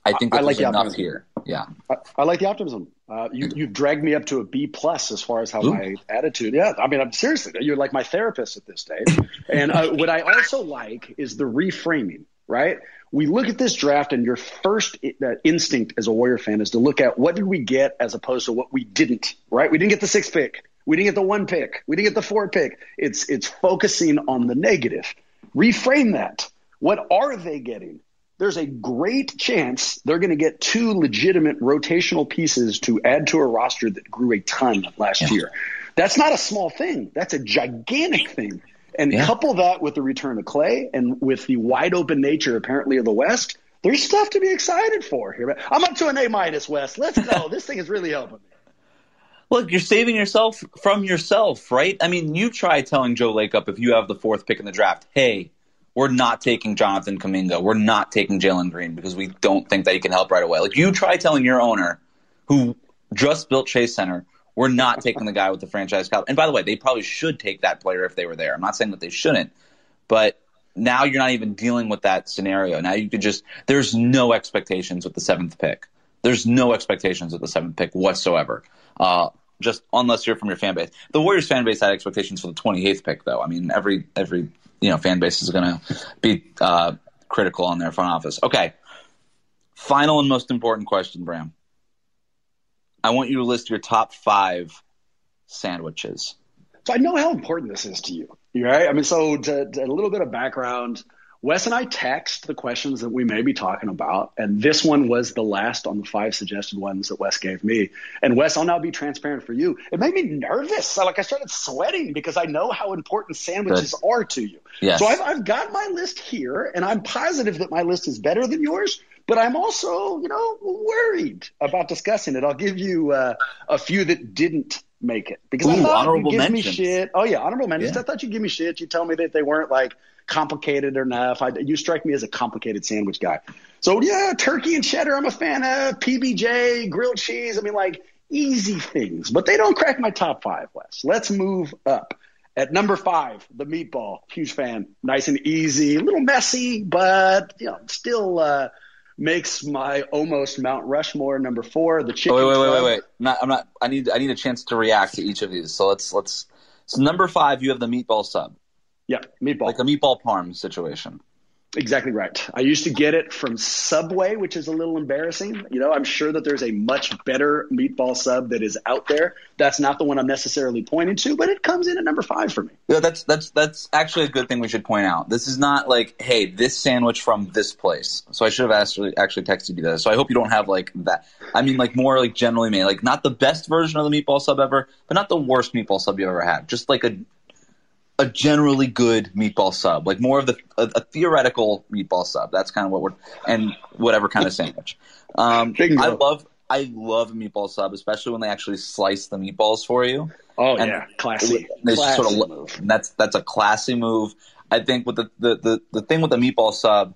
I think I that like the enough optimism. here. Yeah. I, I like the optimism. Uh, you you've dragged me up to a B plus as far as how Ooh. my attitude. Yeah, I mean, I'm seriously, you're like my therapist at this stage. and uh, what I also like is the reframing. Right? We look at this draft, and your first uh, instinct as a Warrior fan is to look at what did we get as opposed to what we didn't. Right? We didn't get the sixth pick. We didn't get the one pick. We didn't get the four pick. It's it's focusing on the negative. Reframe that. What are they getting? There's a great chance they're going to get two legitimate rotational pieces to add to a roster that grew a ton last Yeah. year. That's not a small thing. That's a gigantic thing. And Yeah. couple that with the return of Klay and with the wide open nature apparently of the West, there's stuff to be excited for here. I'm up to an A minus West. Let's go. *laughs* this thing is really helping me. Look, you're saving yourself from yourself, right? I mean, you try telling Joe Lacob if you have the fourth pick in the draft, hey, we're not taking Jonathan Kuminga. We're not taking Jalen Green because we don't think that he can help right away. Like, you try telling your owner, who just built Chase Center, we're not taking the guy with the franchise cap. And by the way, they probably should take that player if they were there. I'm not saying that they shouldn't, but now you're not even dealing with that scenario. Now you could just, there's no expectations with the seventh pick. There's no expectations with the seventh pick whatsoever. Uh, just unless you're from your fan base. The Warriors fan base had expectations for the 28th pick, though. I mean, every every you know fan base is going to be uh, critical on their front office. Okay, final and most important question, Bram. I want you to list your top five sandwiches. So I know how important this is to you. Right? I mean, so to, to a little bit of background, Wes and I text the questions that we may be talking about, and this one was the last on the five suggested ones that Wes gave me. And Wes, I'll now be transparent for you. It made me nervous. Like I started sweating because I know how important sandwiches are to you. Yes. So I've, I've got my list here, and I'm positive that my list is better than yours. But I'm also, you know, worried about discussing it. I'll give you uh, a few that didn't make it because I thought honorable you'd give mentions. me shit. Oh yeah, honorable mentions. Yeah. I thought you'd give me shit. You tell me that they weren't like complicated enough. I, you strike me as a complicated sandwich guy. So yeah, turkey and cheddar. I'm a fan of PBJ, grilled cheese. I mean, like easy things, but they don't crack my top five. Wes, let's move up. At number five, the meatball. Huge fan. Nice and easy. A little messy, but you know, still uh, makes my almost Mount Rushmore. Number four, the chicken. Oh, wait, wait, wait, wait, wait. Not, I'm not. I need. I need a chance to react to each of these. So let's let's. So number five, you have the meatball sub, Yeah, meatball. like a meatball parm situation. Exactly right. I used to get it from Subway, which is a little embarrassing. You know, I'm sure that there's a much better meatball sub that is out there. That's not the one I'm necessarily pointing to, but it comes in at number five for me. Yeah, that's that's that's actually a good thing we should point out. This is not like, hey, this sandwich from this place. So I should have actually actually texted you that. So I hope you don't have like that. I mean, like more like generally made, like not the best version of the meatball sub ever, but not the worst meatball sub you've ever had. Just like a a generally good meatball sub, like more of the a, a, theoretical meatball sub. That's kind of what we're and whatever kind of sandwich. Um, I love I love a meatball sub, especially when they actually slice the meatballs for you. Oh and yeah, classy. classy sort of, move. That's that's a classy move. I think with the, the the the thing with the meatball sub,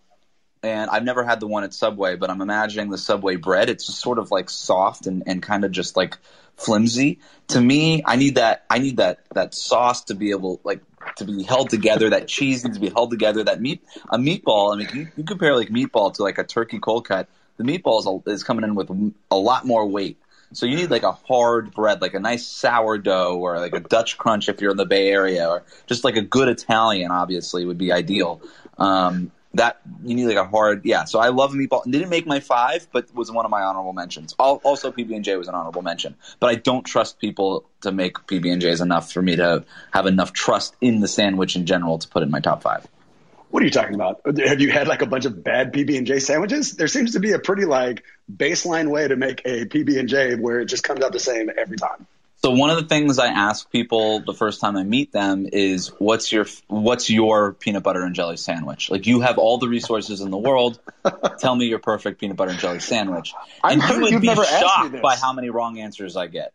and I've never had the one at Subway, but I'm imagining the Subway bread. It's just sort of like soft and and kind of just like flimsy. To me, I need that I need that that sauce to be able like to be held together. That cheese needs to be held together. That meat, a meatball. I mean, you, you compare like meatball to like a turkey cold cut. The meatball is, is coming in with a lot more weight. So you need like a hard bread, like a nice sourdough or like a Dutch crunch if you're in the Bay Area, or just like a good Italian. Obviously, would be ideal. Um, that you need like a hard yeah. So I love meatball. Didn't make my five, but was one of my honorable mentions. Also, PB and J was an honorable mention. But I don't trust people to make PB and J's enough for me to have enough trust in the sandwich in general to put in my top five. What are you talking about? Have you had like a bunch of bad PB and J sandwiches? There seems to be a pretty like baseline way to make a PB and J where it just comes out the same every time. So one of the things I ask people the first time I meet them is, "What's your What's your peanut butter and jelly sandwich?" Like you have all the resources in the world. *laughs* Tell me your perfect peanut butter and jelly sandwich, and you would be shocked by how many wrong answers I get.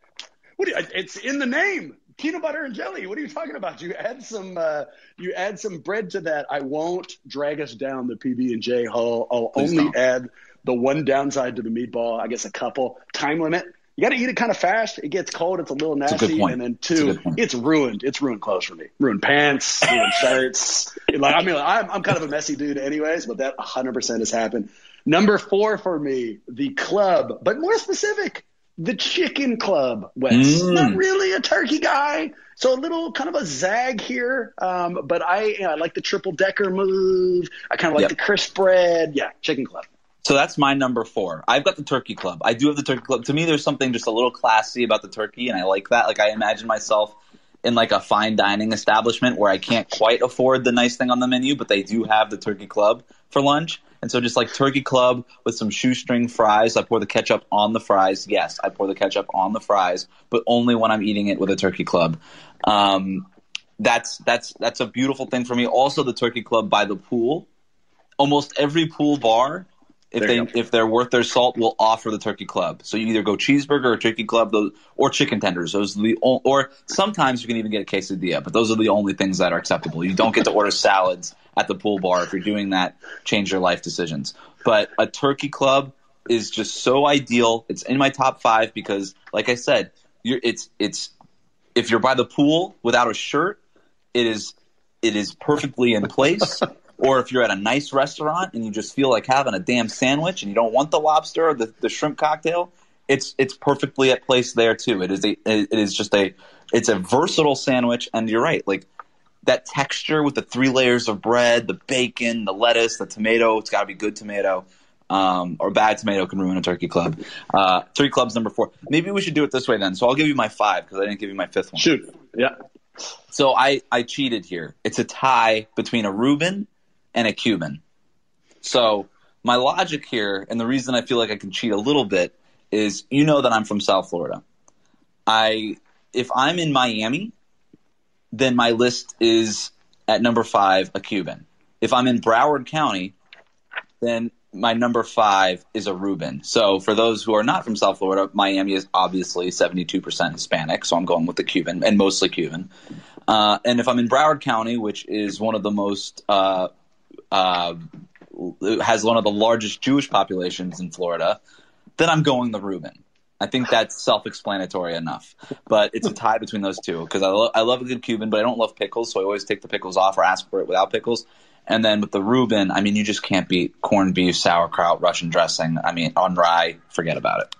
What you, it's in the name, peanut butter and jelly. What are you talking about? You add some, uh, you add some bread to that. I won't drag us down the PB and J hole. I'll Please only don't. add the one downside to the meatball. I guess a couple time limit you got to eat it kind of fast. It gets cold. It's a little nasty. A and then two, it's ruined. It's ruined clothes for me. Ruined pants, ruined *laughs* shirts. like I mean, I'm I'm kind of a messy dude, anyways. But that 100 percent has happened. Number four for me, the club, but more specific, the chicken club. Wes, mm. not really a turkey guy, so a little kind of a zag here. Um, but I, you know, I like the triple decker move. I kind of like yep. the crisp bread. Yeah, chicken club. So that's my number four. I've got the turkey club. I do have the turkey club. To me, there's something just a little classy about the turkey, and I like that. Like I imagine myself in like a fine dining establishment where I can't quite afford the nice thing on the menu, but they do have the turkey club for lunch. And so just like turkey club with some shoestring fries, I pour the ketchup on the fries. Yes, I pour the ketchup on the fries, but only when I'm eating it with a turkey club. Um, that's that's that's a beautiful thing for me. Also, the turkey club by the pool. Almost every pool bar if there they if they're worth their salt, we'll offer the turkey club. So you either go cheeseburger or turkey club, those or chicken tenders. Those are the or sometimes you can even get a quesadilla, but those are the only things that are acceptable. You don't get to order salads at the pool bar if you're doing that. Change your life decisions. But a turkey club is just so ideal. It's in my top five because, like I said, it's it's if you're by the pool without a shirt, it is it is perfectly in place. *laughs* or if you're at a nice restaurant and you just feel like having a damn sandwich and you don't want the lobster or the, the shrimp cocktail, it's it's perfectly at place there too. It is a it is just a it's a versatile sandwich, and you're right, like that texture with the three layers of bread, the bacon, the lettuce, the tomato. It's got to be good tomato. Um, or bad tomato can ruin a turkey club. Uh, turkey club's number four. Maybe we should do it this way then. So I'll give you my five because I didn't give you my fifth one. Shoot. Yeah. So I, I cheated here. It's a tie between a Reuben and a Cuban. So my logic here, and the reason I feel like I can cheat a little bit, is you know that I'm from South Florida. I if I'm in Miami, then my list is at number five a Cuban. If I'm in Broward County, then my number five is a Reuben. So for those who are not from South Florida, Miami is obviously 72% Hispanic, so I'm going with the Cuban and mostly Cuban. Uh, and if I'm in Broward County, which is one of the most uh, uh, has one of the largest Jewish populations in Florida, then I'm going the Reuben. I think that's self-explanatory enough. But it's a tie between those two because I, lo- I love a good Cuban, but I don't love pickles, so I always take the pickles off or ask for it without pickles. And then with the Reuben, I mean, you just can't beat corned beef, sauerkraut, Russian dressing. I mean, on rye, forget about it.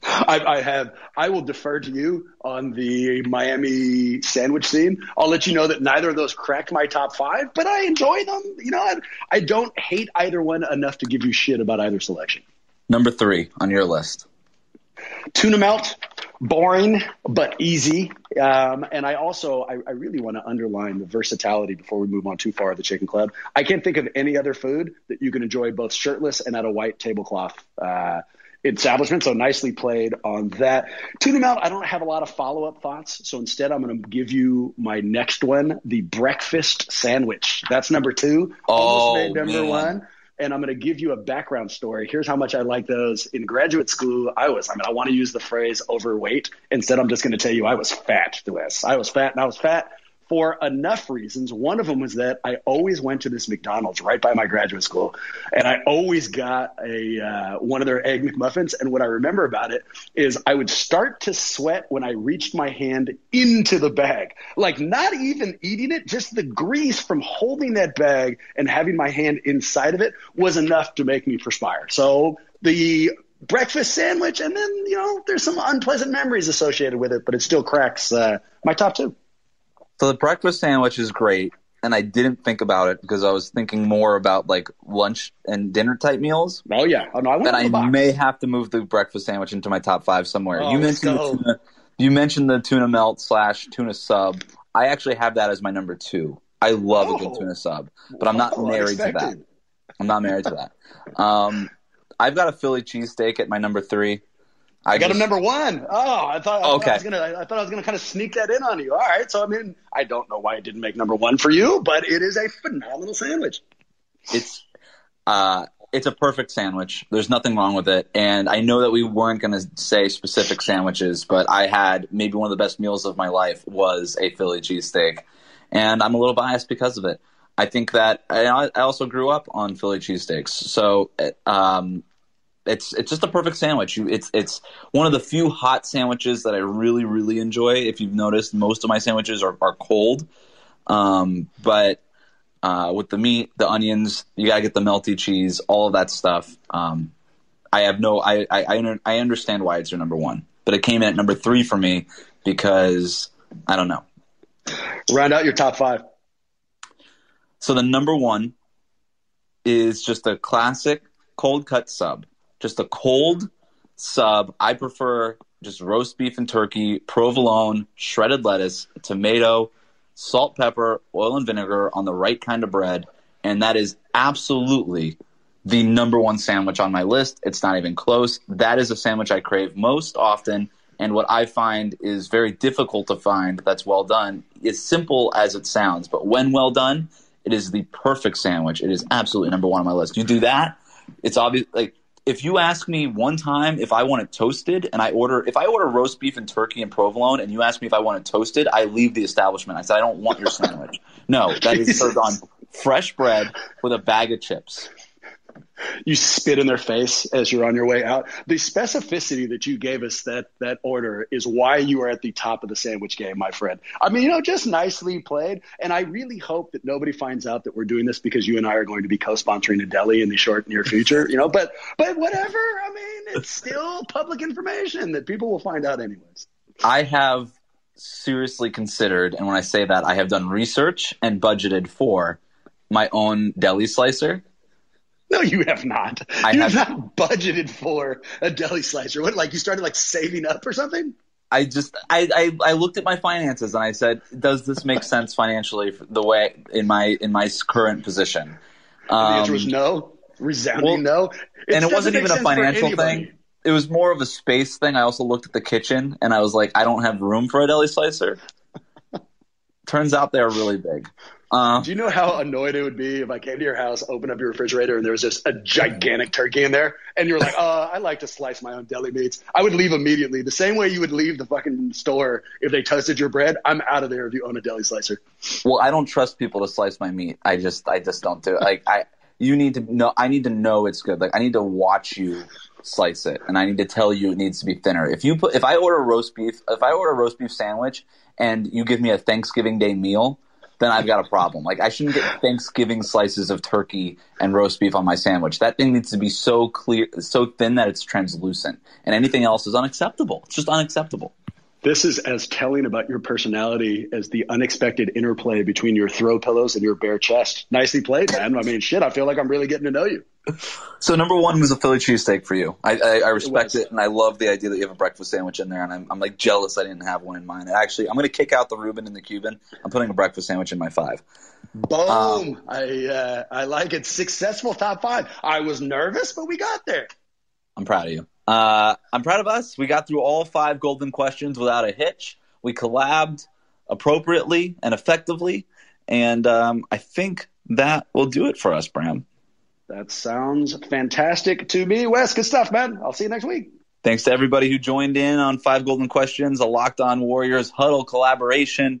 *laughs* I, I, have. I will defer to you on the Miami sandwich scene. I'll let you know that neither of those crack my top five, but I enjoy them. You know, I, I don't hate either one enough to give you shit about either selection. Number three on your list. Tuna melt, boring but easy. Um, and I also, I, I really want to underline the versatility before we move on too far the chicken club. I can't think of any other food that you can enjoy both shirtless and at a white tablecloth. Uh, establishment. So nicely played on that. Tuna melt, I don't have a lot of follow up thoughts. So instead, I'm going to give you my next one the breakfast sandwich. That's number two. Oh, Almost made number man. one. And I'm going to give you a background story. Here's how much I like those. In graduate school, I was, I mean, I want to use the phrase overweight. Instead, I'm just going to tell you I was fat, Wes. I was fat and I was fat for enough reasons. One of them was that I always went to this McDonald's right by my graduate school, and I always got a uh, one of their egg McMuffins. And what I remember about it is I would start to sweat when I reached my hand into the bag, like not even eating it, just the grease from holding that bag and having my hand inside of it was enough to make me perspire. So the breakfast sandwich, and then you know there's some unpleasant memories associated with it, but it still cracks uh, my top two. So the breakfast sandwich is great, and I didn't think about it because I was thinking more about like lunch and dinner type meals. Oh yeah, oh, no, I Then I box. may have to move the breakfast sandwich into my top five somewhere. Oh, you mentioned go. the tuna, you mentioned the tuna melt slash tuna sub. I actually have that as my number two. I love a good Oh. tuna sub, but I'm not Oh, married to that. I'm not married to that. Um, I've got a Philly cheesesteak at my number three. I got him number one. Oh, I thought, I thought Okay. I was gonna. I thought I was gonna kind of sneak that in on you. All right, so I mean, I don't know why it didn't make number one for you, but it is a phenomenal sandwich. it's uh it's a perfect sandwich. There's nothing wrong with it. And I know that we weren't going to say specific sandwiches, but I had maybe one of the best meals of my life was a Philly cheesesteak. And I'm a little biased because of it. I think that I I also grew up on Philly cheesesteaks. So um, it's it's just a perfect sandwich. You, it's it's one of the few hot sandwiches that I really really enjoy. If you've noticed, most of my sandwiches are, are cold. Um, but uh, with the meat, the onions, you gotta get the melty cheese, all of that stuff. Um, I have no, I, I, I I understand why it's your number one, but it came in at number three for me because I don't know. Round out your top five. So the number one is just a classic cold cut sub, just a cold sub. I prefer just roast beef and turkey, provolone, shredded lettuce, tomato, salt, pepper, oil, and vinegar on the right kind of bread. And that is absolutely the number one sandwich on my list. It's not even close. That is a sandwich I crave most often. And what I find is very difficult to find that's well done. It's simple as it sounds, but when well done, it is the perfect sandwich. It is absolutely number one on my list. You do that, it's obvious. Like if you ask me one time if I want it toasted, and I order if I order roast beef and turkey and provolone, and you ask me if I want it toasted, I leave the establishment. I said I don't want your sandwich. No, that is *laughs* served on fresh bread with a bag of chips. You spit in their face as you're on your way out. The specificity that you gave us that that order is why you are at the top of the sandwich game, my friend. I mean, you know, just nicely played. And I really hope that nobody finds out that we're doing this because you and I are going to be co-sponsoring a deli in the short near future. You know, but but whatever. I mean, it's still public information that people will find out anyways. I have seriously considered, and when I say that, I have done research and budgeted for my own deli slicer. No, you have not. I you have, have- not budgeted for a deli slicer. What, like you started like saving up or something? I just I, I, I looked at my finances and I said, does this make sense financially for the way in my in my current position? the answer Um, was no. Resounding well, no. and it wasn't even a financial thing. It was more of a space thing. I also looked at the kitchen and I was like, I don't have room for a deli slicer. *laughs* Turns out they're really big. Uh, Do you know how annoyed it would be if I came to your house, opened up your refrigerator, and there was just a gigantic turkey in there, and you were like, "Uh, I like to slice my own deli meats." I would leave immediately, the same way you would leave the fucking store if they toasted your bread. I'm out of there if you own a deli slicer. well, I don't trust people to slice my meat. I just I just don't do it. Like I you need to know I need to know it's good. Like I need to watch you slice it and I need to tell you it needs to be thinner. If you put if I order roast beef, if I order a roast beef sandwich and you give me a Thanksgiving Day meal, then I've got a problem. Like I shouldn't get Thanksgiving slices of turkey and roast beef on my sandwich. That thing needs to be so clear, so thin that it's translucent, and anything else is unacceptable. It's just unacceptable. This is as telling about your personality as the unexpected interplay between your throw pillows and your bare chest. Nicely played, man. I mean, shit, I feel like I'm really getting to know you. So number one was a Philly cheesesteak for you. I, I, I respect it, it, and I love the idea that you have a breakfast sandwich in there. And I'm, I'm like jealous I didn't have one in mine. Actually, I'm going to kick out the Reuben and the Cuban. I'm putting a breakfast sandwich in my five. Boom! Um, I uh, I like it. Successful top five. I was nervous, but we got there. I'm proud of you. Uh, I'm proud of us. We got through all five golden questions without a hitch. We collabed appropriately and effectively, and um, I think that will do it for us, Bram. That sounds fantastic to me, Wes. Good stuff, man. I'll see you next week. Thanks to everybody who joined in on Five Golden Questions, a Locked On Warriors huddle collaboration.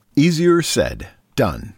Easier said, done.